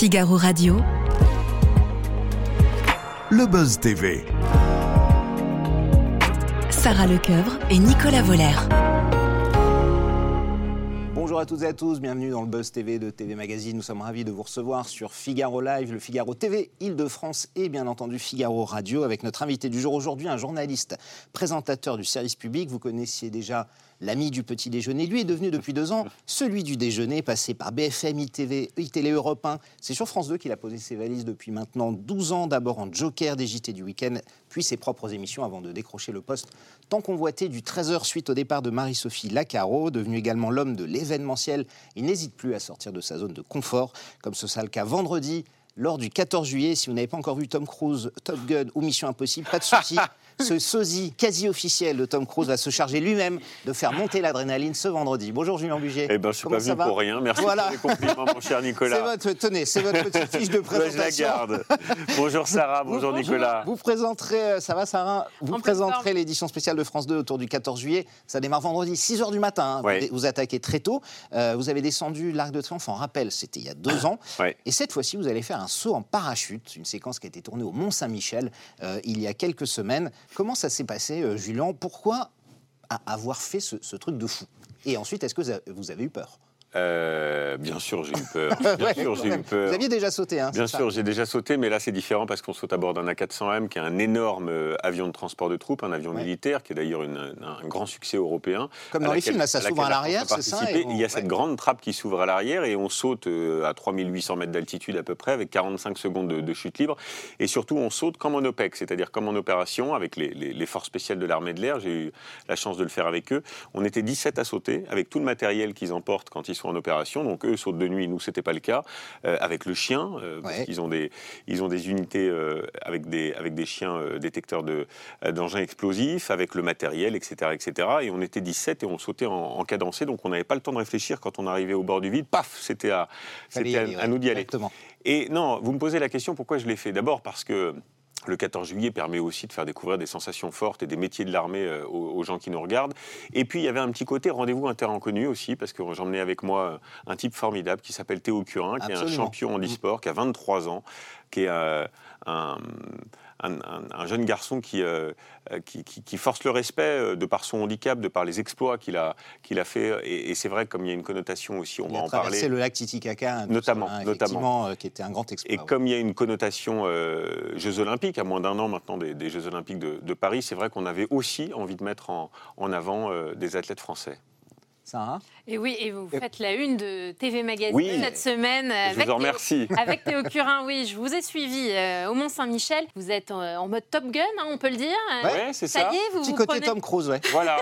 Figaro Radio. Le Buzz TV. Sarah Lecoeuvre et Nicolas Voller. Bonjour à toutes et à tous, bienvenue dans le Buzz TV de TV Magazine. Nous sommes ravis de vous recevoir sur Figaro Live, le Figaro TV Île-de-France et bien entendu Figaro Radio avec notre invité du jour aujourd'hui, un journaliste présentateur du service public. Vous connaissiez déjà l'ami du petit déjeuner. Lui est devenu depuis deux ans celui du déjeuner, passé par BFM, ITV, ITélé Europe 1. C'est sur France 2 qu'il a posé ses valises depuis maintenant 12 ans, d'abord en joker des JT du week-end, puis ses propres émissions avant de décrocher le poste tant convoité du 13h suite au départ de Marie-Sophie Lacaro, devenu également l'homme de l'événementiel. Il n'hésite plus à sortir de sa zone de confort, comme ce sera le cas vendredi lors du 14 juillet. Si vous n'avez pas encore vu Tom Cruise, Top Gun ou Mission Impossible, pas de souci. ce sosie quasi officiel de Tom Cruise va se charger lui-même de faire monter l'adrénaline ce vendredi. Bonjour Julien Buget. Eh ben, je suis pas venu pour rien. Merci Voilà. pour les compliments, mon cher Nicolas. C'est votre, tenez, c'est votre petite fiche de Ouais, je la présentation. garde. Bonjour Sarah, bonjour Nicolas. Vous présenterez, euh, ça va Sarah Vous présenterez l'édition spéciale de France 2 autour du 14 juillet. Ça démarre vendredi, 6h du matin. hein. Ouais. Vous, vous attaquez très tôt. Euh, vous avez descendu l'Arc de Triomphe en rappel, c'était il y a deux ans. Ouais. Et cette fois-ci, vous allez faire un saut en parachute, une séquence qui a été tournée au Mont-Saint-Michel euh, il y a quelques semaines. Comment ça s'est passé, euh, Julien Pourquoi avoir fait ce, truc de fou? Et ensuite, est-ce que vous avez eu peur? Euh, bien sûr, j'ai eu peur. Bien sûr, j'ai eu peur. Vous aviez déjà sauté, hein Bien sûr, j'ai déjà sauté, mais là c'est différent parce qu'on saute à bord d'un A400M qui est un énorme euh, avion de transport de troupes, un avion Ouais. militaire qui est d'ailleurs un grand succès européen. Comme dans les films, là, ça s'ouvre à l'arrière, c'est ça on- Il y a ouais. cette grande trappe qui s'ouvre à l'arrière et on saute euh, à 3800 mètres d'altitude à peu près avec 45 secondes de, de chute libre. Et surtout, on saute comme en OPEC, c'est-à-dire comme en opération avec les, les- les forces spéciales de l'armée de l'air. J'ai eu la chance de le faire avec eux. On était 17 à sauter avec tout le matériel qu'ils emportent quand ils sont en opération. Donc eux sautent de nuit, nous c'était pas le cas. Euh, avec le chien, euh, parce Ouais. qu'ils ont des ils ont des unités euh, avec des avec des chiens euh, détecteurs de d'engins explosifs, avec le matériel, etc., etc. Et on était 17 et on sautait en, en cadencé, donc on n'avait pas le temps de réfléchir quand on arrivait au bord du vide. Paf, c'était à c'était à, aller, à ouais, nous d'y aller. Exactement. Et non, vous me posez la question pourquoi je l'ai fait? D'abord parce que le 14 juillet permet aussi de faire découvrir des sensations fortes et des métiers de l'armée euh, aux, gens qui nous regardent. Et puis il y avait un petit côté rendez-vous inconnu aussi, parce que j'emmenais avec moi euh, un type formidable qui s'appelle Théo Curin, qui est un champion en e-sport, qui a 23 ans, qui est euh, un, un- un- un jeune garçon qui, euh, euh, qui, qui- qui force le respect euh, de par son handicap, de par les exploits qu'il a, qu'il a fait. Et, et c'est vrai, comme il y a une connotation aussi, on Il va a en parler. le lac Titicaca, hein, Notamment, ça, hein, notamment. euh, qui était un grand exploit. Et ouais. comme il y a une connotation euh, Jeux Olympiques, à moins d'un an maintenant des, des Jeux Olympiques de, de Paris, c'est vrai qu'on avait aussi envie de mettre en, en avant des athlètes français. Sarah Et oui, et vous faites la une de TV Magazine Oui. cette semaine. Je avec vous en Théo- remercie. Avec Théo Curin, oui, je vous ai suivi euh, au Mont-Saint-Michel. Vous êtes euh, en mode Top Gun, hein, on peut le dire. Euh, Ouais, c'est ça ça. y est, vous Petit vous côté prenez... Tom Cruise, ouais. Voilà.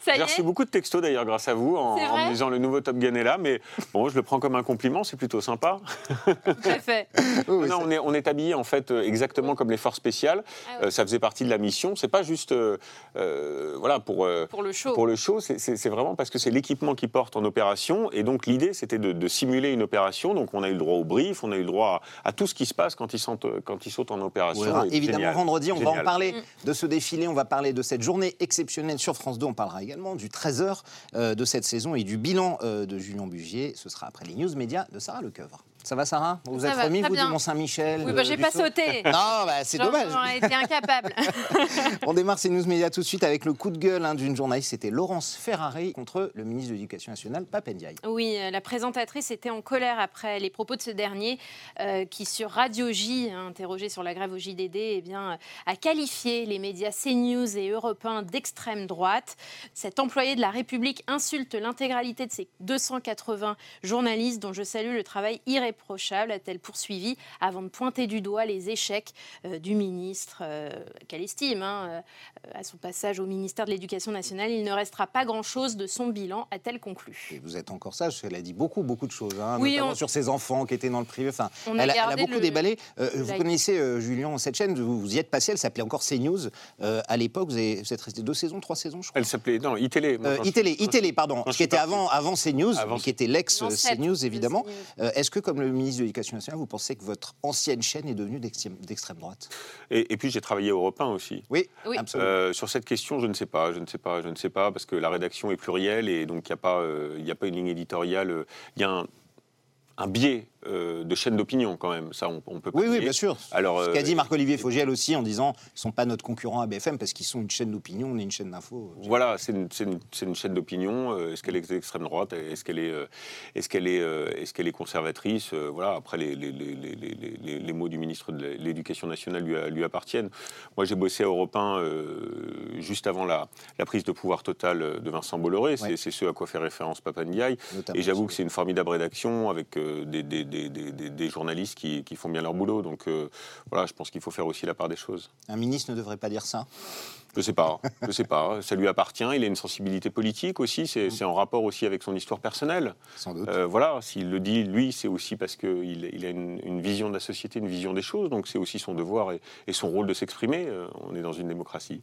Ça y J'ai reçu beaucoup de textos d'ailleurs grâce à vous en, me disant le nouveau Top Gun est là, mais bon, je le prends comme un compliment, c'est plutôt sympa. Tout à fait. Oui, oui, non, on est, on est habillé en fait euh, exactement comme les forces spéciales. Ah. Euh, ça faisait partie de la mission. C'est pas juste euh, euh, voilà pour euh, Pour le show. Pour le show, c'est vraiment parce que c'est l'équipement qui porte en opération. Et donc, l'idée, c'était de, de simuler une opération. Donc, on a eu le droit au brief, on a eu le droit à, à tout ce qui se passe quand ils, sont, euh, quand ils sautent en opération. Évidemment, génial. vendredi, on va en parler Mm. de ce défilé, on va parler de cette journée exceptionnelle sur France 2. On parlera également du 13h euh, de cette saison et du bilan euh, de Julien Bugier. Ce sera après les news médias de Sarah Lecoeuvre. Ça va, Sarah Vous êtes va, remis, vous, bien. du Mont-Saint-Michel Oui, de- bah, j'ai pas saut sauté. Non, bah, c'est dommage. J'aurais été incapable. On démarre ces news médias tout de suite avec le coup de gueule hein, d'une journaliste. C'était Laurence Ferrari contre le ministre de l'Éducation nationale, Papendiaï. Oui, euh, la présentatrice était en colère après les propos de ce dernier, euh, qui sur Radio J, hein, interrogé sur la grève au JDD, eh bien, euh, a qualifié les médias CNews et Europe 1 d'extrême droite. Cet employé de la République insulte l'intégralité de ses 280 journalistes, dont je salue le travail irréprochable, a-t-elle poursuivi, avant de pointer du doigt les échecs euh, du ministre, euh, qu'elle estime, hein, euh, à son passage au ministère de l'Éducation nationale? Il ne restera pas grand-chose de son bilan, a-t-elle conclu? Et vous êtes encore sage, qu'elle a dit beaucoup, beaucoup de choses, hein, Oui, notamment on- sur ses enfants qui étaient dans le privé. Enfin, elle, a, elle beaucoup le- déballé. Euh, vous like. connaissez, euh, Julien, cette chaîne, vous, vous y êtes passé, elle s'appelait encore CNews. Euh, à l'époque, vous, vous êtes resté deux saisons, trois saisons, je crois. Elle s'appelait. Non, iTélé. Euh, iTélé, iTélé, pardon, qui était avant, avant CNews, Avant- qui était l'ex L'ancêtre CNews, de évidemment. Est-ce que, comme le ministre de l'Éducation nationale, vous pensez que votre ancienne chaîne est devenue d'extrême d'extrême droite? Et, et puis, j'ai travaillé au Europe 1 aussi. Oui, Oui. absolument. Euh, sur cette question, je ne sais pas, je ne sais pas, je ne sais pas, parce que la rédaction est plurielle et donc il n'y a, pas, euh, y a pas une ligne éditoriale. euh, Il y a un, un biais euh, de chaîne d'opinion quand même. Ça, on, on peut pas Oui, oui, bien sûr. Alors, Ce qu'a euh, dit Marc-Olivier Fogiel aussi en disant ils ne sont pas notre concurrent à BFM parce qu'ils sont une chaîne d'opinion, on est une chaîne d'info. Voilà, c'est une, une- chaîne d'opinion. Euh, Est-ce qu'elle est d'extrême droite? Est-ce qu'elle est, euh, est-ce qu'elle est, euh, est-ce qu'elle est conservatrice? Euh, Voilà. Après, les, les- les- les- mots du ministre de l'Éducation nationale lui, lui appartiennent. Moi, j'ai bossé à Europe 1 euh, juste avant la, la prise de pouvoir totale de Vincent Bolloré. C'est Ouais. ce à quoi fait référence Papa Ndiaye. notamment Et j'avoue que c'est une formidable rédaction avec euh, des, des- des- des- des- des journalistes qui, qui font bien leur boulot. Donc euh, voilà, je pense qu'il faut faire aussi la part des choses. Un ministre ne devrait pas dire ça. Je sais pas, je sais pas. Ça lui appartient. Il a une sensibilité politique aussi. C'est en rapport aussi avec son histoire personnelle. Sans doute. Euh, voilà, s'il le dit, lui, c'est aussi parce qu'il il a une, une vision de la société, une vision des choses. Donc c'est aussi son devoir et, et son rôle de s'exprimer. Euh, on est dans une démocratie.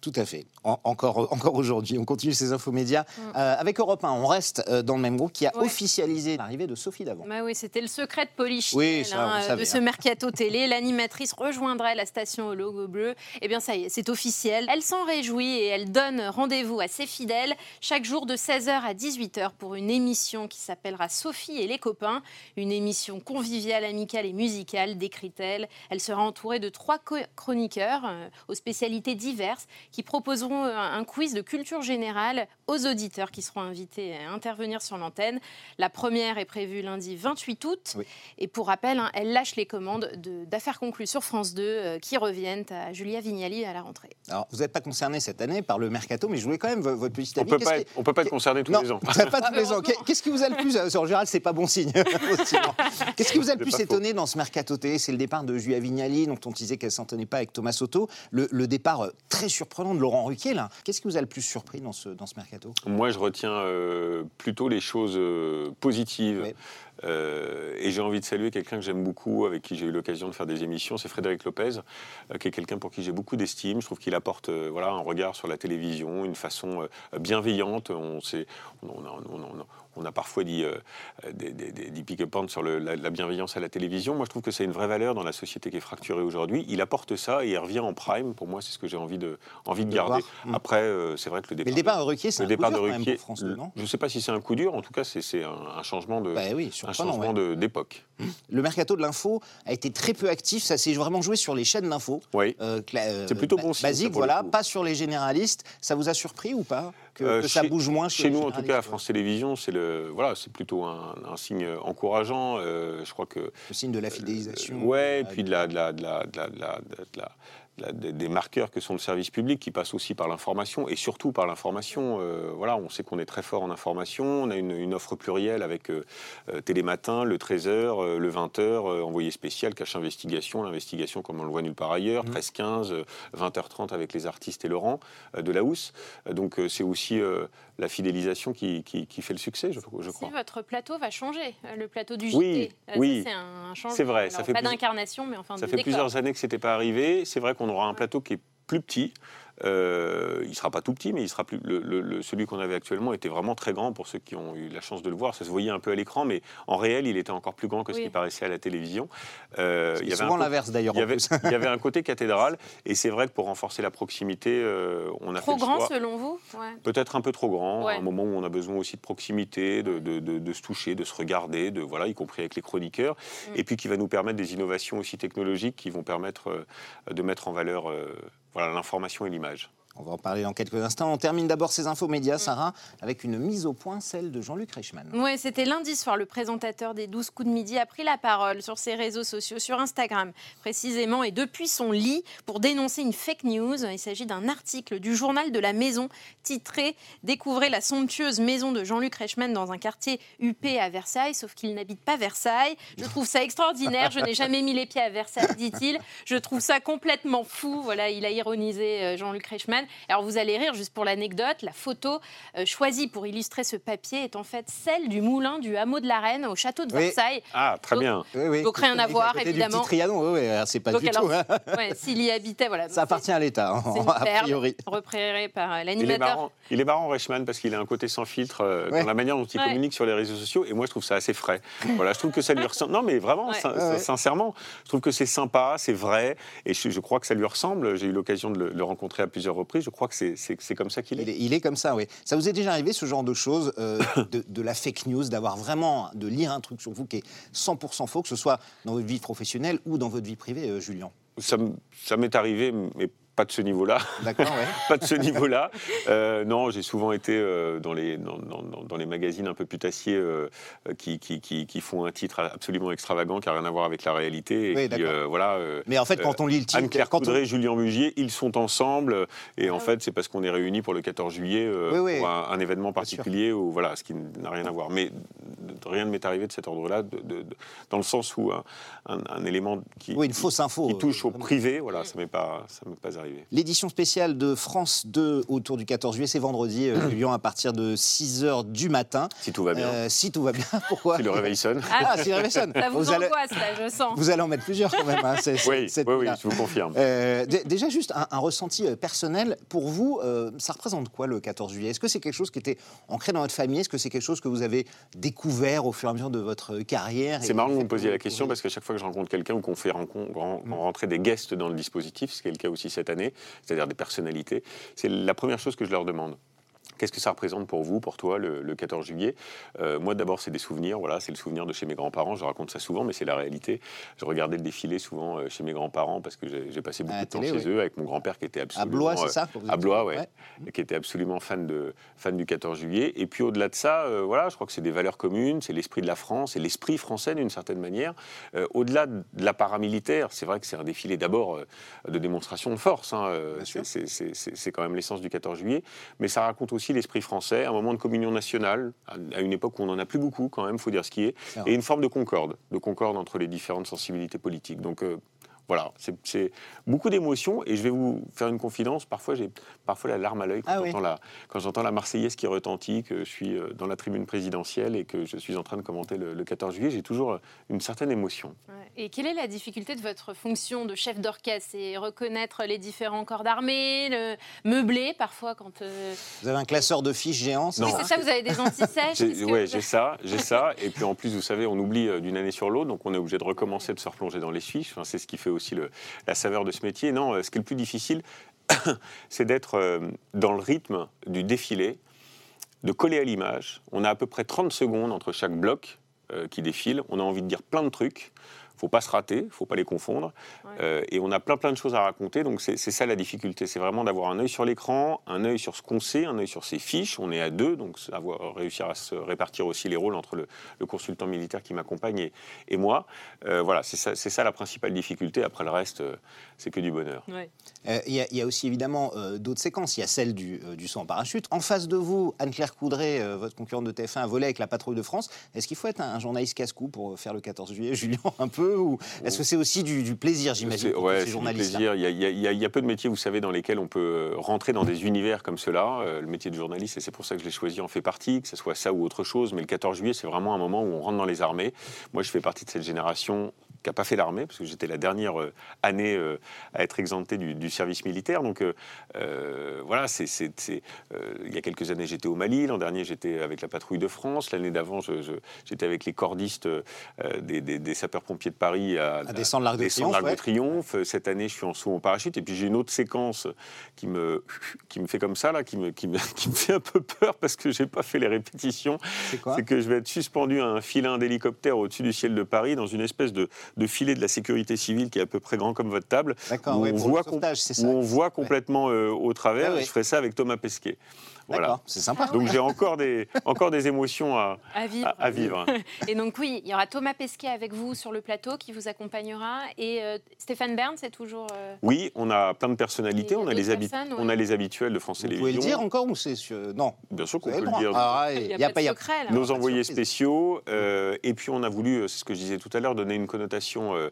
Tout à fait. En- encore encore aujourd'hui, on continue ces infos médias. Euh, avec Europe 1, on reste euh, dans le même groupe qui a Mm. Ouais. officialisé l'arrivée de Sophie Davant. Bah oui, c'était le secret de Polichinelle Oui, ça, le de ce hein. mercato télé. L'animatrice rejoindrait la station au logo bleu. Eh bien, ça y est, c'est officiel. Elle s'en réjouit et elle donne rendez-vous à ses fidèles chaque jour de 16h à 18h pour une émission qui s'appellera Sophie et les copains. Une émission conviviale, amicale et musicale, décrit-elle. Elle sera entourée de trois chroniqueurs euh, aux spécialités diverses qui proposeront euh, un quiz de culture générale aux auditeurs qui seront invités à intervenir sur l'antenne. La première est prévue lundi 28 août. Oui. Et pour rappel, hein, elle lâche les commandes de- d'affaires conclues sur France 2 euh, qui reviennent à Julia Vignali à la rentrée. Alors, vous n'êtes pas concerné cette année par le mercato, mais je voulais quand même vo- votre petit On avis. peut Qu'est-ce pas, qui- être, on peut pas être concerné tous non, les ans. pas tous les ans. Qu'est-ce qui vous a le plus, euh, en général, c'est pas bon signe. Qu'est-ce qui vous a le plus faux. étonné dans ce mercato télé C'est le départ de Julia Vignali, dont on disait qu'elle s'entendait pas avec Thomas Soto. Le, le départ euh, très surprenant de Laurent Ruquier, là. Qu'est-ce qui vous a le plus surpris dans ce, dans ce mercato? Moi, je retiens euh, plutôt les choses euh, positives. Oui. Euh, et j'ai envie de saluer quelqu'un que j'aime beaucoup, avec qui j'ai eu l'occasion de faire des émissions, c'est Frédéric Lopez, euh, qui est quelqu'un pour qui j'ai beaucoup d'estime. Je trouve qu'il apporte euh, voilà, un regard sur la télévision, une façon bienveillante. On, s'est- on, on a, on- a parfois dit des, des, des- pique-pentes sur le- la, la bienveillance à la télévision. Moi, je trouve que c'est une vraie valeur dans la société qui est fracturée aujourd'hui. Il apporte ça et il revient en prime. Pour moi, c'est ce que j'ai envie de, envie de De garder. voir. Mm. Après, c'est vrai que le Mais départ, le départ de Ruquier, c'est un coup dur de quand même Ruquier, pour France 2, non? je ne sais pas si c'est un coup dur, en tout cas c'est un changement de Bah oui, un changement ouais. d'époque. Le mercato de l'info a été très peu actif. Ça s'est vraiment joué sur les chaînes d'info. Oui. Euh, euh, C'est plutôt bon signe, Basique, voilà, pas sur les généralistes. Ça vous a surpris ou pas que, Euh, que ça bouge moins Chez nous, en tout cas, à France Télévisions, c'est le voilà, c'est plutôt un, un signe encourageant. Euh, je crois que Le signe de la fidélisation. Euh, ouais, et puis de la, de la, de la, de la, des marqueurs que sont le service public qui passent aussi par l'information et surtout par l'information. Euh, voilà, on sait qu'on est très fort en information. On a une, une offre plurielle avec euh, euh, Télématin, le 13h, euh, le 20h, euh, envoyé spécial, cache investigation, l'investigation comme on le voit nulle part ailleurs, 13-15, euh, 20h30 avec les artistes et Laurent euh, de la housse. Euh, donc euh, c'est aussi euh, la fidélisation qui, qui- qui fait le succès, je, je Si crois. votre plateau va changer, le plateau du JT. Oui, Euh, oui. C'est un changement. C'est vrai, ça fait Pas plus- d'incarnation, mais enfin Ça de fait décor. plusieurs années que c'était pas arrivé. C'est vrai qu'on aura un plateau qui est plus petit. Euh, il sera pas tout petit, mais il sera plus. le- le- le- celui qu'on avait actuellement était vraiment très grand pour ceux qui ont eu la chance de le voir. Ça se voyait un peu à l'écran, mais en réel, il était encore plus grand que ce Oui. qui paraissait à la télévision. Euh, C'est il y avait souvent l'inverse d'ailleurs. Il y, avait, plus. il y avait un côté cathédrale, et c'est vrai que pour renforcer la proximité, euh, on a Trop fait le grand choix. selon vous? Ouais. Peut-être un peu trop grand, Ouais. à un moment où on a besoin aussi de proximité, de, de- de- de se toucher, de se regarder, de, voilà, y compris avec les chroniqueurs, Mm. et puis qui va nous permettre des innovations aussi technologiques qui vont permettre euh, de mettre en valeur euh, voilà, l'information et l'image. On va en parler dans quelques instants. On termine d'abord ces infos Mm. médias, Sarah, avec une mise au point, celle de Jean-Luc Reichmann. Ouais, c'était lundi soir. Le présentateur des 12 coups de midi a pris la parole sur ses réseaux sociaux, sur Instagram précisément, et depuis son lit pour dénoncer une fake news. Il s'agit d'un article du journal de la Maison titré Découvrez la somptueuse maison de Jean-Luc Reichmann dans un quartier huppé à Versailles, sauf qu'il n'habite pas Versailles. Je trouve ça extraordinaire. Je n'ai jamais mis les pieds à Versailles, dit-il. Je trouve ça complètement fou. Voilà, il a ironisé euh, Jean-Luc Reichmann. Alors vous allez rire, juste pour l'anecdote, la photo euh, choisie pour illustrer ce papier est en fait celle du moulin du hameau de la Reine au château de Oui. Versailles. Ah, très Donc, bien. Oui, oui. Donc, rien à voir, évidemment. Du petit Trianon, oui, oui, c'est pas Donc du alors, tout. hein. ouais, s'il y habitait, voilà. Ça appartient à l'État, hein, C'est une a priori. repéré par euh, Il est l'animateur. marrant, il est marrant Reichmann parce qu'il a un côté sans filtre euh, Ouais. dans la manière dont il Ouais. communique sur les réseaux sociaux et moi je trouve ça assez frais. Voilà, je trouve que ça lui ressemble. Non mais vraiment, Ouais. sin- Ouais, ouais. sincèrement, je trouve que c'est sympa, c'est vrai et je, je crois que ça lui ressemble. J'ai eu l'occasion de le, le rencontrer à plusieurs reprises je crois que c'est- comme ça qu'il est. Il est, il est comme ça, oui. Ça vous est déjà arrivé ce genre de choses, euh, de, de la fake news, d'avoir vraiment, de lire un truc sur vous qui est 100% faux, que ce soit dans votre vie professionnelle ou dans votre vie privée, euh, Julien? Ça m'est arrivé, mais pas de ce niveau-là. D'accord, ouais. pas de ce niveau-là. Euh, non, j'ai souvent été euh, dans, les, dans, dans- les magazines un peu putassiers euh, qui, qui, qui, qui font un titre absolument extravagant qui n'a rien à voir avec la réalité. Et Oui, euh, voilà, euh, Mais en fait, quand on lit le titre, Anne-Claire quand on- Coudray, Julien Mugier, ils sont ensemble. Et en Ah fait, c'est parce qu'on est réunis pour le 14 juillet euh, Oui, oui. pour un, un événement particulier, ou voilà, ce qui n'a rien à voir. Mais rien ne m'est arrivé de cet ordre-là, de- de- de- dans le sens où un, un- un élément qui, Oui, une fausse info. qui euh, touche au privé, voilà, ça m'est pas, ça m'est pas arrivé. L'édition spéciale de France 2 autour du 14 juillet, c'est vendredi, euh, Julien, à partir de 6h du matin. Si tout va bien, Euh, si tout va bien, pourquoi si le réveil sonne. Ah, si le réveil sonne. Ça vous, allez, angoisse, là, je sens. vous allez en mettre plusieurs quand même. hein, c'est- c'est- Oui, cette oui, oui, nuit-là. je vous confirme. Euh, déjà, juste un, un ressenti euh, personnel. Pour vous, euh, ça représente quoi le 14 juillet? Est-ce que c'est quelque chose qui était ancré dans votre famille? Est-ce que c'est quelque chose que vous avez découvert au fur et à mesure de votre carrière? C'est marrant que vous me posiez la question parce qu'à chaque fois que je rencontre quelqu'un ou qu'on fait rencon- ren- Mm. rentrer des guests dans le dispositif, ce qui est le cas aussi cette année, c'est-à-dire des personnalités, c'est la première chose que je leur demande. Qu'est-ce que ça représente pour vous, pour toi, le, le 14 juillet? Euh, Moi, d'abord, c'est des souvenirs. Voilà, c'est le souvenir de chez mes grands-parents. Je raconte ça souvent, mais c'est la réalité. Je regardais le défilé souvent euh, chez mes grands-parents parce que j'ai passé beaucoup de temps télé, chez oui. eux avec mon grand-père qui était À absolument Blois, euh, c'est ça vous à Blois, ouais, qui était absolument fan, de, fan du 14 juillet. Et puis au-delà de ça, euh, voilà, je crois que c'est des valeurs communes, c'est l'esprit de la France, c'est l'esprit français d'une certaine manière. Euh, au-delà de la paramilitaire, c'est vrai que c'est un défilé d'abord euh, de démonstration de force, hein, euh, c'est quand même l'essence du 14 juillet, mais ça raconte aussi l'esprit français, un moment de communion nationale, à une époque où on n'en a plus beaucoup quand même, faut dire ce qui est, vrai. et une forme de concorde, de concorde entre les différentes sensibilités politiques. Donc euh, voilà, c'est- beaucoup d'émotions et je vais vous faire une confidence. Parfois, j'ai parfois la larme à l'œil quand Ah oui. j'entends la, quand j'entends la Marseillaise qui retentit, que je suis euh, dans la tribune présidentielle et que je suis en train de commenter le, le 14 juillet. J'ai toujours euh, une certaine émotion. Et quelle est la difficulté de votre fonction de chef d'orchestre? C'est reconnaître les différents corps d'armée, le meubler parfois quand. euh, Vous avez un classeur de fiches géant c'est Non. Oui, ça c'est ça, vous avez des antisèches vous- j'ai ça, j'ai ça. Et puis en plus, vous savez, on oublie d'une année sur l'autre, donc on est obligé de recommencer, de se replonger dans les fiches. Enfin, c'est ce qui fait aussi le- la saveur de ce métier. Non, euh, ce qui est le plus difficile, c'est d'être euh, dans le rythme du défilé, de coller à l'image. On a à peu près 30 secondes entre chaque bloc euh, qui défile. On a envie de dire plein de trucs. Faut pas se rater, faut pas les confondre. Ouais. Euh, et on a plein plein de choses à raconter. Donc c'est ça la difficulté, c'est vraiment d'avoir un œil sur l'écran, un œil sur ce qu'on sait, un œil sur ses fiches. On est à deux, donc avoir réussir à se répartir aussi les rôles entre le, le consultant militaire qui m'accompagne et, et moi. Euh, voilà, c'est ça, la principale difficulté. Après le reste, euh, c'est que du bonheur. Ouais. Euh, Il y, a- il y a aussi évidemment euh, d'autres séquences. Il y a celle du, euh, du saut en parachute. En face de vous, Anne-Claire Coudray, euh, votre concurrente de TF1, a volé avec la patrouille de France. Est-ce qu'il faut être un, un journaliste casse-cou pour faire le 14 juillet, Julien, un peu Ou est-ce que c'est aussi du, du plaisir, j'imagine, pour ouais, ces du journalistes plaisir. Il y, a, il y a- il y a- il y a peu de métiers, vous savez, dans lesquels on peut euh, rentrer dans des univers comme cela. Euh, le métier de journaliste, et c'est pour ça que je l'ai choisi, en fait partie, que ce soit ça ou autre chose. Mais le 14 juillet, c'est vraiment un moment où on rentre dans les armées. Moi, je fais partie de cette génération qui n'a pas fait l'armée, parce que j'étais la dernière euh, année euh, à être exempté du, du service militaire. Donc euh, voilà, c'est, euh, il y a quelques années, j'étais au Mali. L'an dernier, j'étais avec la patrouille de France. L'année d'avant, j'étais avec les cordistes des, des- des sapeurs-pompiers de Paris à, À descendre l'Arc de descendre Triomphe, l'Arc de ouais. Triomphe. Cette année, je suis en saut en parachute. Et puis j'ai une autre séquence qui me, qui me fait comme ça, là, qui me, qui me, qui me fait un peu peur parce que j'ai pas fait les répétitions. C'est quoi? C'est que je vais être suspendu à un filin d'hélicoptère au-dessus du ciel de Paris dans une espèce de, de filet de la sécurité civile qui est à peu près grand comme votre table. D'accord, où ouais, on voit sauvetage, c'est où ça. on voit complètement euh, au travers. Ouais, je ferai ça avec Thomas Pesquet. Voilà. D'accord, c'est sympa. Donc j'ai encore des, encore des émotions à, À vivre. à- à vivre. Et donc oui, il y aura Thomas Pesquet avec vous sur le plateau qui vous accompagnera. Et euh, Stéphane Bern, c'est toujours... euh, Oui, on a plein de personnalités. Et On a, les personnes, ouais. on a les habituels de France Vous pouvez Télévisions. le dire encore ou c'est sur- Non, Bien sûr qu'on vous peut le dire. Ah, Il il n'y a, y a pas de secret, là. Nos pas envoyés spéciaux, euh, et puis on a voulu, c'est ce que je disais tout à l'heure, donner une connotation euh,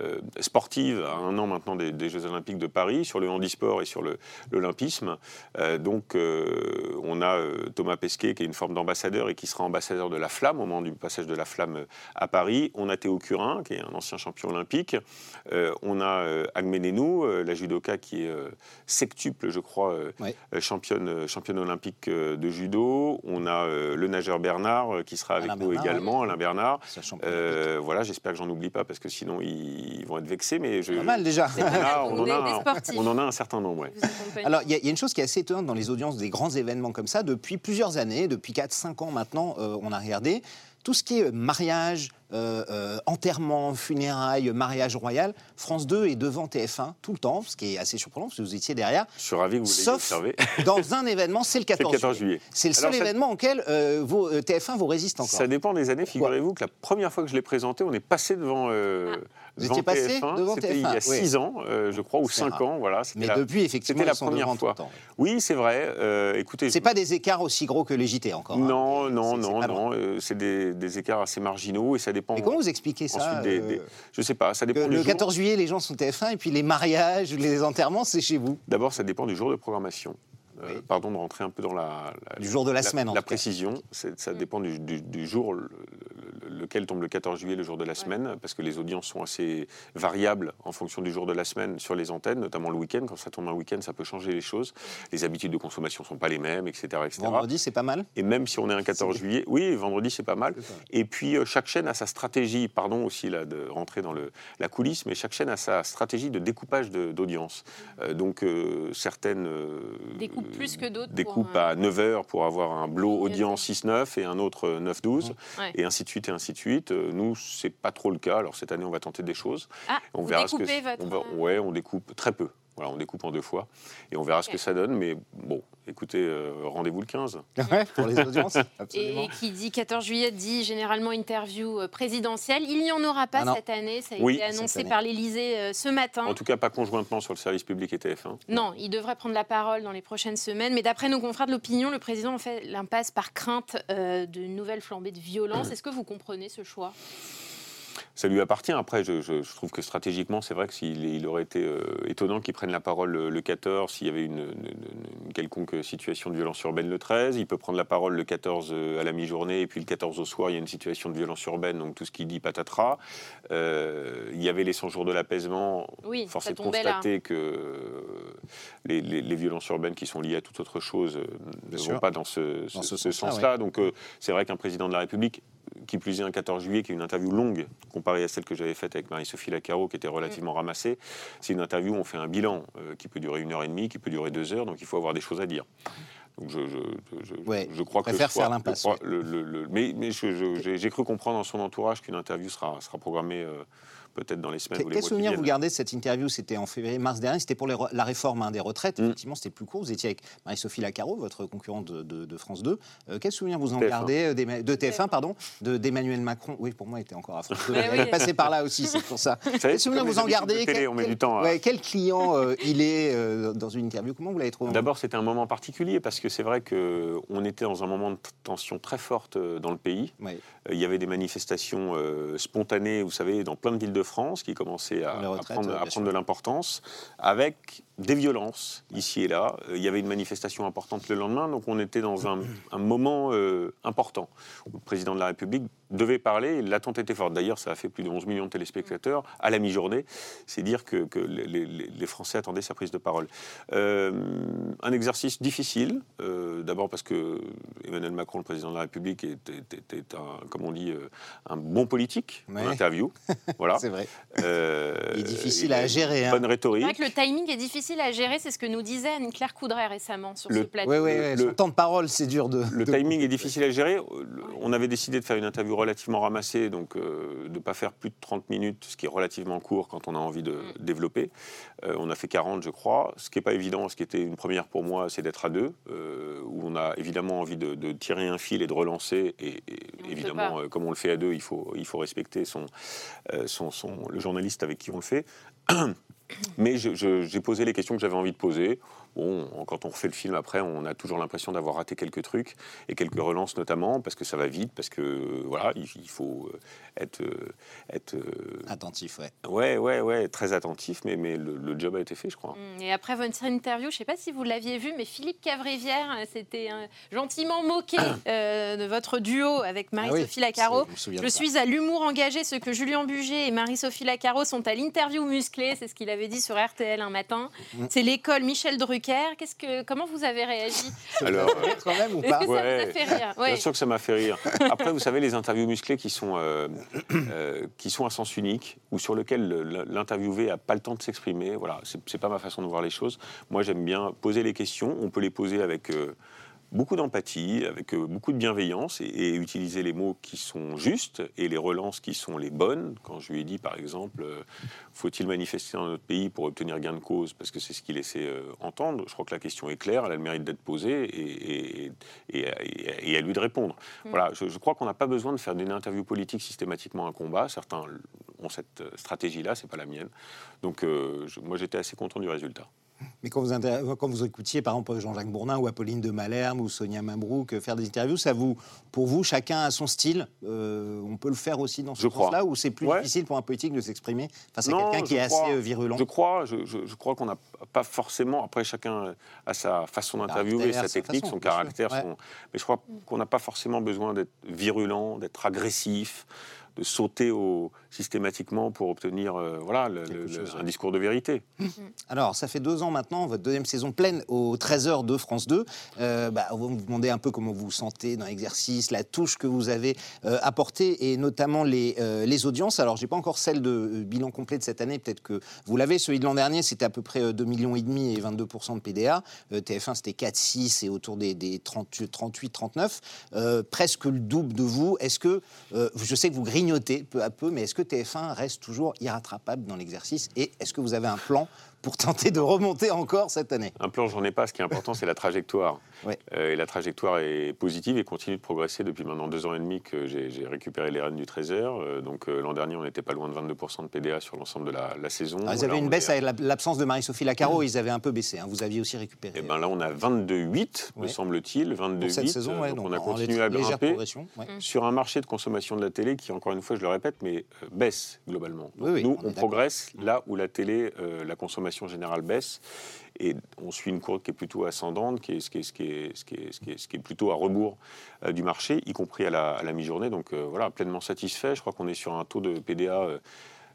euh, sportive à un an maintenant des, des Jeux Olympiques de Paris, sur le handisport et sur l'olympisme. Euh, donc, on a Thomas Pesquet qui est une forme d'ambassadeur et qui sera ambassadeur de la flamme au moment du passage de la flamme à Paris. On a Théo Curin qui est un ancien champion olympique. On a Agmenenou, la judoka qui est septuple, je crois, Ouais. championne, championne olympique de judo. On a le nageur Bernard qui sera avec Alain nous Bernard, également, Alain Bernard. Euh, voilà, j'espère que j'en oublie pas parce que sinon ils, vont être vexés. Mais je, Pas mal déjà. On, en a, un- sportifs. on en a un certain nombre. ouais. Alors, il y, a- il y a une chose qui est assez étonnante dans les audiences des grands événements comme ça. Depuis plusieurs années, depuis 4-5 ans maintenant, euh, on a regardé tout ce qui est mariage, euh, euh, enterrement, funérailles, mariage royal. France 2 est devant TF1 tout le temps, ce qui est assez surprenant parce que vous étiez derrière. Je suis ravi que vous l'ayez Sauf observé. dans un événement, c'est le C'est 14, le 14 juillet. C'est le seul Alors, ça- événement auquel euh, vos, euh, TF1 vous résiste encore. Ça dépend des années. Figurez-vous que la première fois que je l'ai présenté, on est passé devant, euh, Ah. Vous étiez passé TF1. devant C'était il y TF1, a oui. 6 ans, euh, je crois, ou C'est 5 rare. ans. Voilà, Mais la- depuis, effectivement, la première fois. le temps. Oui, c'est vrai. Euh, écoutez, C'est je- pas des écarts aussi gros que les JT encore. hein. non, non, non, non. euh, c'est des, des écarts assez marginaux et ça dépend. Mais comment vous expliquez ça ensuite des, euh, des- je sais pas, ça dépend Le jour. 14 juillet, les gens sont TF1 et puis les mariages, les enterrements, c'est chez vous. D'abord, ça dépend du jour de programmation. Euh, Oui. pardon de rentrer un peu dans la, la- Du jour de la semaine, en La tout précision, ça dépend du, du- du jour le- le- lequel tombe le 14 juillet, le jour de la semaine, parce que les audiences sont assez variables en fonction du jour de la semaine sur les antennes, notamment le week-end. Quand ça tombe un week-end, ça peut changer les choses. Les habitudes de consommation ne sont pas les mêmes, etc. etc. Vendredi, c'est pas mal. Et même si on est un 14 juillet, oui, vendredi c'est pas mal. Et puis euh, chaque chaîne a sa stratégie, pardon aussi là de rentrer dans le, la coulisse, mais chaque chaîne a sa stratégie de découpage d'audience. Euh, donc euh, certaines euh, plus que d'autres pour découpent un- à 9h pour avoir un blow audience 6-9 et un autre euh, 9-12, Ouais. et ainsi de suite et ainsi de suite. Euh, Nous, c'est pas trop le cas. Alors cette année, on va tenter des choses. Ah, On vous verra ce que votre... on va- ouais, on découpe très peu. Voilà, on découpe en deux fois et on verra ce que ça donne. Mais bon, écoutez, euh, rendez-vous le 15. Ouais, pour les audiences, absolument. Et qui dit 14 juillet dit généralement interview euh, présidentielle. Il n'y en aura pas Ah cette année. Ça a Oui. été annoncé par l'Élysée euh, ce matin. En tout cas, pas conjointement sur le service public et TF1. Non, il devrait prendre la parole dans les prochaines semaines. Mais d'après nos confrères de l'opinion, le président en fait l'impasse par crainte euh, d'une nouvelle flambée de violence. Est-ce que vous comprenez ce choix? Ça lui appartient. Après, je, je- je trouve que stratégiquement, c'est vrai que s'il il aurait été euh, étonnant qu'il prenne la parole le, le 14 s'il y avait une, une- une quelconque situation de violence urbaine le 13. Il peut prendre la parole le 14 euh, à la mi-journée et puis le 14 au soir, il y a une situation de violence urbaine, donc tout ce qu'il dit patatras. Euh, il y avait les 100 jours de l'apaisement. Oui, Force ça est de là. constater que euh, les, les- les violences urbaines qui sont liées à toute autre chose euh, ne vont pas dans ce, sens-là. Donc euh, c'est vrai qu'un président de la République, qui plus est un 14 juillet, qui est une interview longue comparée à celle que j'avais faite avec Marie-Sophie Lacaro, qui était relativement Mm. ramassée, c'est une interview où on fait un bilan euh, qui peut durer une heure et demie, qui peut durer deux heures, donc il faut avoir des choses à dire. Donc je, je, je, Ouais, je crois que choix- faire l'impasse, le choix- le- le- le- mais mais je- je- j'ai j'ai cru comprendre dans son entourage qu'une interview sera, sera programmée euh, peut-être dans les semaines Quel, ou les quel mois qui souvenir vous gardez de cette interview? C'était en février-mars dernier, c'était pour les la réforme hein, des retraites. Mm. Effectivement, c'était plus court. Vous étiez avec Marie-Sophie Lacaro, votre concurrente de, de- de France 2. Euh, quel souvenir vous en TF1. gardez euh, de TF1, pardon, de- d'Emmanuel Macron? Oui, pour moi, il était encore à France 2. Ouais, Il est oui. passé par là aussi, c'est pour ça. Savez, Quel souvenir vous en gardez? télé, Quel- on met quel- du temps à- ouais, quel client euh, il est euh, dans une interview? Comment vous l'avez trouvé? D'abord, c'était un moment particulier parce que c'est vrai qu'on était dans un moment de tension très forte dans le pays. Ouais. Il y avait des manifestations euh, spontanées, vous savez, dans plein de villes de France qui commençaient à, prendre, euh, à prendre de l'importance, avec des violences ici et là. Il y avait une manifestation importante le lendemain, donc on était dans un, un moment euh, important. Où le président de la République devait parler. L'attente était forte. D'ailleurs, ça a fait plus de 11 millions de téléspectateurs à la mi-journée. C'est dire que, que les, les- les Français attendaient sa prise de parole. Euh, un exercice difficile, euh, d'abord parce que Emmanuel Macron, le président de la République, est, est- est- est un, comme on dit, euh, un bon politique Ouais. en interview. voilà. C'est vrai. Euh, Il est difficile à gérer, hein. Bonne C'est rhétorique. vrai que le timing est difficile à gérer. C'est ce que nous disait Anne-Claire Coudray récemment sur Le- ce plateau. Oui, oui, Le- oui. le- Son temps de parole, c'est dur de. Le de- timing est difficile à gérer. Le- On avait décidé de faire une interview relativement ramassée, donc euh, de ne pas faire plus de 30 minutes, ce qui est relativement court quand on a envie de Mm. développer. Euh, on a fait 40, je crois. Ce qui n'est pas évident, ce qui était une première pour moi, c'est d'être à deux, euh, où on a évidemment envie de, de tirer un fil et de relancer. Et, évidemment, comme on le fait à deux, il faut, il faut respecter son, son, son- le journaliste avec qui on le fait. Mais j'ai posé les questions que j'avais envie de poser. Bon, quand on refait le film après, on a toujours l'impression d'avoir raté quelques trucs et quelques relances notamment parce que ça va vite, parce que voilà, il, il faut euh, être, euh, être euh, Attentif, ouais. ouais, ouais, ouais, très attentif, mais, mais le, le job a été fait, je crois. Mm, Et après votre interview, je ne sais pas si vous l'aviez vu, mais Philippe Cavrivière euh, s'était gentiment moqué euh, de votre duo avec Ah oui, Marie-Sophie Lacaro. c'est- je suis à l'humour engagé, ce que Julien Buget et Marie-Sophie Lacaro sont à l'interview musclée, c'est ce qu'il avait dit sur RTL un matin. Mm. C'est l'école Michel Drucker. Qu'est-ce que, comment vous avez réagi? Alors, Ça quand même ou pas? que ça vous a Ouais. fait rire? Ouais. Bien sûr que ça m'a fait rire. Après, vous savez, les interviews musclées qui sont, euh, euh, qui sont à sens unique, ou sur lesquelles le- l'interviewé n'a pas le temps de s'exprimer, voilà, c'est c'est pas ma façon de voir les choses. Moi, j'aime bien poser les questions. On peut les poser avec euh, beaucoup d'empathie, avec euh, beaucoup de bienveillance, et, et utiliser les mots qui sont justes et les relances qui sont les bonnes. Quand je lui ai dit, par exemple, euh, faut-il manifester dans notre pays pour obtenir gain de cause, parce que c'est ce qu'il laissait euh, entendre, je crois que la question est claire, elle a le mérite d'être posée, et, à lui de répondre. Voilà, je, je crois qu'on n'a pas besoin de faire d'une interview politique systématiquement un combat. Certains ont cette euh, stratégie-là, c'est pas la mienne. Donc, euh, je- moi, j'étais assez content du résultat. Mais quand vous, inter- quand vous écoutiez, par exemple, Jean-Jacques Bourdin ou Apolline de Malherbe ou Sonia Mabrouk euh, faire des interviews, ça vous, pour vous, chacun a son style euh, On peut le faire aussi dans ce sens-là Ou c'est plus Ouais. difficile pour un politique de s'exprimer face à quelqu'un qui est crois. assez euh, virulent? Je crois, je, je- je crois qu'on n'a pas forcément. Après, chacun a sa façon d'interviewer, Caractère, sa sa technique, façon, son caractère. Ouais. son- Mais je crois qu'on n'a pas forcément besoin d'être virulent, d'être agressif, de sauter au... systématiquement pour obtenir euh, voilà, le- Quelque le- chose, un discours de vérité. Alors, ça fait deux ans maintenant, votre deuxième saison pleine aux 13h de France 2. Euh, bah, on va vous demander un peu comment vous vous sentez dans l'exercice, la touche que vous avez euh, apportée et notamment les, euh, les audiences. Alors, j'ai pas encore celle de euh, bilan complet de cette année, peut-être que vous l'avez. Celui de l'an dernier, c'était à peu près euh, 2,5 millions et demi et 22% de PDA. Euh, TF1, c'était 4,6 et autour des, des 38, 38, 39. Euh, presque le double de vous. Est-ce que, euh, je sais que vous grignotez peu à peu, mais est-ce que TF1 reste toujours irrattrapable dans l'exercice Et est-ce que vous avez un plan pour tenter de remonter encore cette année? Un plan, j'en ai pas. Ce qui est important, c'est la trajectoire. Ouais. Euh, et la trajectoire est positive et continue de progresser depuis maintenant deux ans et demi que j'ai récupéré les rênes du Trésor. Euh, donc euh, l'an dernier, on n'était pas loin de 22% de PDA sur l'ensemble de la, la saison. Alors, Ils Là, avaient une on baisse est avec la- l'absence de Marie-Sophie Lacaro, ils avaient un peu baissé. hein. Vous aviez aussi récupéré Eh ben là, on a 22,8, me Ouais. semble-t-il, 22,8. pour cette saison. ouais, donc, on a continué à grimper ouais. sur un marché de consommation de la télé qui, encore une fois, je le répète, mais euh, baisse globalement. Donc, Oui, oui, nous, on progresse là où la télé, euh, la consommation générale baisse. Et on suit une courbe qui est plutôt ascendante, qui est, plutôt à rebours euh, du marché, y compris à la, à la mi-journée. Donc euh, voilà, pleinement satisfait. Je crois qu'on est sur un taux de PDA euh,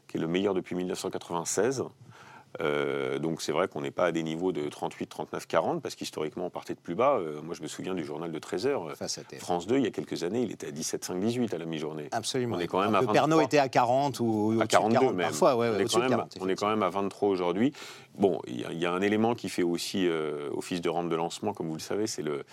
qui est le meilleur depuis 1996. Euh, donc c'est vrai qu'on n'est pas à des niveaux de 38, 39, 40, parce qu'historiquement on partait de plus bas. Euh, moi je me souviens du journal de 13 heures. euh, Face à TF1. France 2, il y a quelques années, il était à 17, 5, 18 à la mi-journée. Absolument. On est quand même à peu 23. Pernod était à 40 ou, À au-dessus de 42 40 même. parfois. Ouais, on, est quand même, 40, on est quand même à 23 aujourd'hui. Bon, il y, y a un élément qui fait aussi euh, office de rampe de lancement, comme vous le savez, c'est le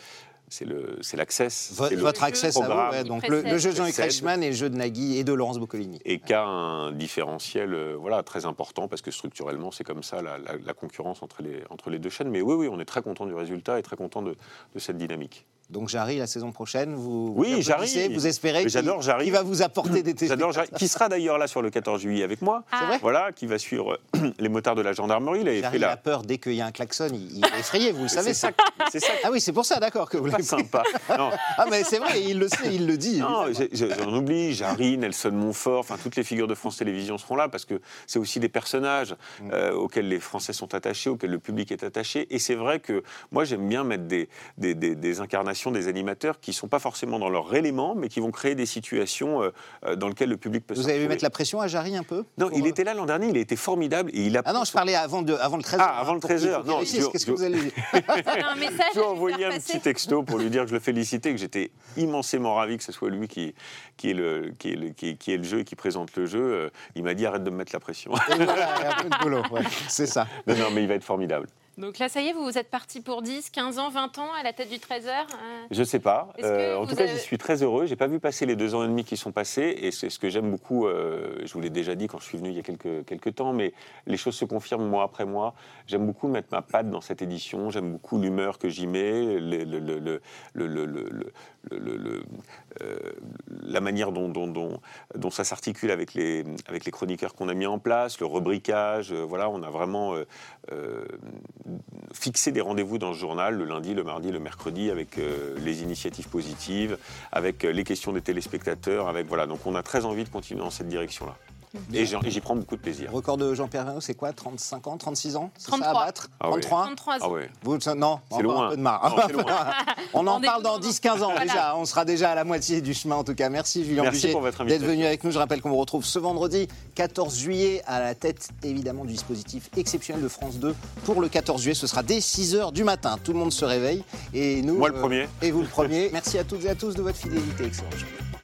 c'est le c'est l'access. Votre accès à vous, ouais, donc le, le jeu de Jean-Luc. Reichmann et le jeu de Nagui et de Laurence Boccolini. et qui a un différentiel euh, voilà, très important parce que structurellement, c'est comme ça la, la- la concurrence entre les, entre les deux chaînes. Mais oui, oui, on est très content du résultat et très content de, de cette dynamique. Donc Jarry, la saison prochaine, vous, Oui, Jarry. vous espérez j'adore Jarry. qu'il va vous apporter des J'adore. Jarry, qui sera d'ailleurs là sur le 14 juillet avec moi. Ah. vrai Voilà, qui va suivre les motards de la gendarmerie. Il fait a la. peur dès qu'il y a un klaxon, il, est effrayé, vous le savez C'est ça. c'est Ah oui, c'est pour ça, d'accord, que vous qui l'avez sympa. Non, Ah mais c'est vrai, il le sait, il le dit. Non, j'en oublie, Jarry, Nelson Montfort, enfin toutes les figures de France Télévisions seront là parce que c'est aussi des personnages Mm. euh, auxquels les Français sont attachés, auxquels le public est attaché. Et c'est vrai que moi j'aime bien mettre des, des, des- des incarnations, des animateurs qui ne sont pas forcément dans leur élément, mais qui vont créer des situations euh, euh, dans lesquelles le public peut se Vous avez vu retrouver. mettre la pression à Jarry un peu Non, pour, il euh, était là l'an dernier, il a été formidable et il a. Ah non, je parlais avant, de, avant le 13h. Ah, avant le 13h, non, je- Qu'est-ce que vous allez dire un message Je lui ai envoyé un petit texto pour lui dire que je le félicitais, que j'étais immensément ravi que ce soit lui qui, qui, est, le, qui, est, le, qui, est, qui est le jeu et qui présente le jeu. Il m'a dit arrête de me mettre la pression. Voilà, ouais, c'est ça. non, non, mais il va être formidable. Donc là, ça y est, vous, vous êtes parti pour 10, 15 ans, 20 ans à la tête du Trésor euh, Je sais pas. Euh, en tout cas, j'y suis très heureux. J'ai pas vu passer les deux ans et demi qui sont passés, et c'est ce que j'aime beaucoup. euh, je vous l'ai déjà dit quand je suis venu il y a quelques, quelques temps, mais les choses se confirment mois après mois. J'aime beaucoup mettre ma patte dans cette édition. J'aime beaucoup l'humeur que j'y mets, le- le- le- la manière dont, ça s'articule avec les, chroniqueurs qu'on a mis en place, le rebricage. euh, voilà, on a vraiment euh, euh, fixer des rendez-vous dans ce journal le lundi, le mardi, le mercredi avec les initiatives positives, avec les questions des téléspectateurs, avec voilà. Donc on a très envie de continuer dans cette direction-là. Et j'y prends beaucoup de plaisir. Record de Jean-Pierre Vernot, c'est quoi 35 ans 36 ans? C'est ça 33. à battre? Ah oui. 33 33 Ah ouais. Vous, ça- non, C'est loin. un peu de marre. Non, c'est loin. On en On parle dans loin. 10-15 ans Voilà. déjà. On sera déjà à la moitié du chemin en tout cas. Merci Julien Merci Bugier pour votre d'être venu avec nous. Je rappelle qu'on vous retrouve ce vendredi 14 juillet à la tête évidemment du dispositif exceptionnel de France 2 pour le 14 juillet. Ce sera dès 6h du matin. Tout le monde se réveille et nous. Moi le premier. Et vous le premier. Merci à toutes et à tous de votre fidélité. Excellente journée.